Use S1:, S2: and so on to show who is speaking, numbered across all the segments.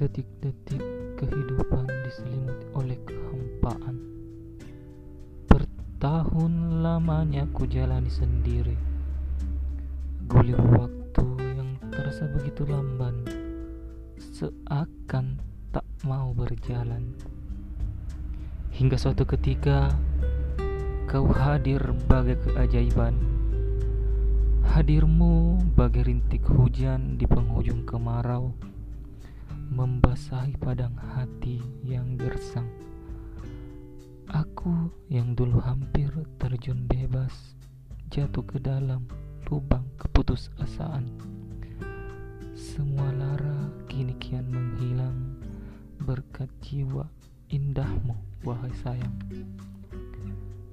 S1: Detik-detik kehidupan diselimuti oleh kehampaan. Bertahun lamanya ku jalani sendiri. Gulir waktu yang terasa begitu lamban, seakan tak mau berjalan. Hingga suatu ketika kau hadir bagai keajaiban. Hadirmu bagai rintik hujan di penghujung kemarau Membasahi padang hati yang gersang. Aku yang dulu hampir terjun bebas Jatuh ke dalam lubang keputusasaan Semua lara kini kian menghilang Berkat jiwa indahmu wahai sayang.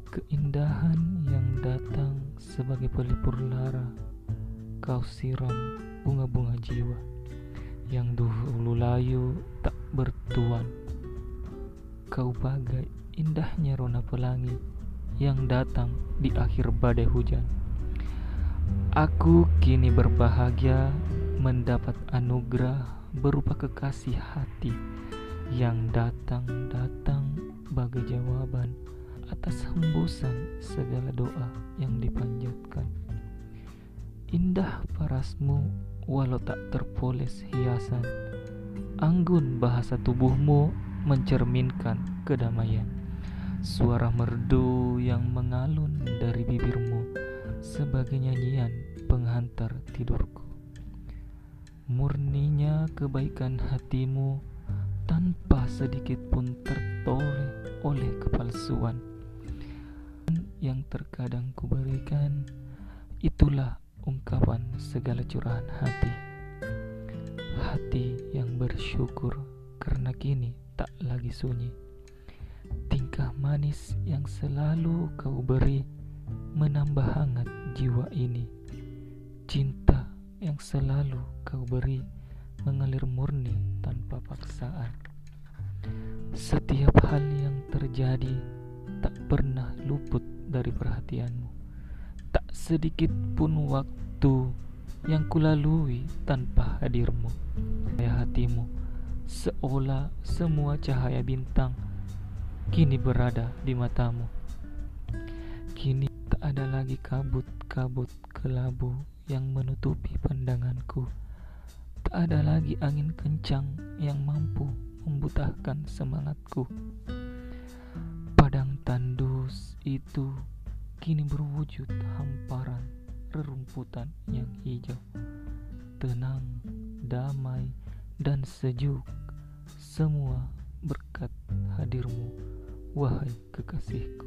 S1: Keindahan yang datang sebagai pelipur lara Kau siram bunga-bunga jiwa Yang dulu layu tak bertuan Kau bagai indahnya rona pelangi yang datang di akhir badai hujan. Aku kini berbahagia mendapat anugerah berupa kekasih hati yang datang-datang bagai jawaban atas hembusan segala doa yang dipanjatkan. Indah parasmu walau tak terpoles hiasan. Anggun bahasa tubuhmu mencerminkan kedamaian. Suara merdu yang mengalun dari bibirmu sebagai nyanyian penghantar tidurku. Murninya kebaikan hatimu tanpa sedikit pun tertoleh oleh kepalsuan yang terkadang kuberikan itulah ungkapan segala curahan hati hati yang bersyukur karena kini tak lagi sunyi Tingkah manis yang selalu kau beri menambah hangat jiwa ini. Cinta yang selalu kau beri mengalir murni tanpa paksaan. Setiap hal yang terjadi tak pernah luput dari perhatianmu. Sedikit pun waktu yang kulalui tanpa hadirmu. Cahaya hatimu seolah semua cahaya bintang kini berada di matamu. Kini tak ada lagi kabut-kabut kelabu yang menutupi pandanganku. Tak ada lagi angin kencang yang mampu membutahkan semangatku. Padang tandus itu kini berwujud hamparan rerumputan yang hijau. Tenang, damai, dan sejuk. Semua berkat hadirmu wahai kekasihku.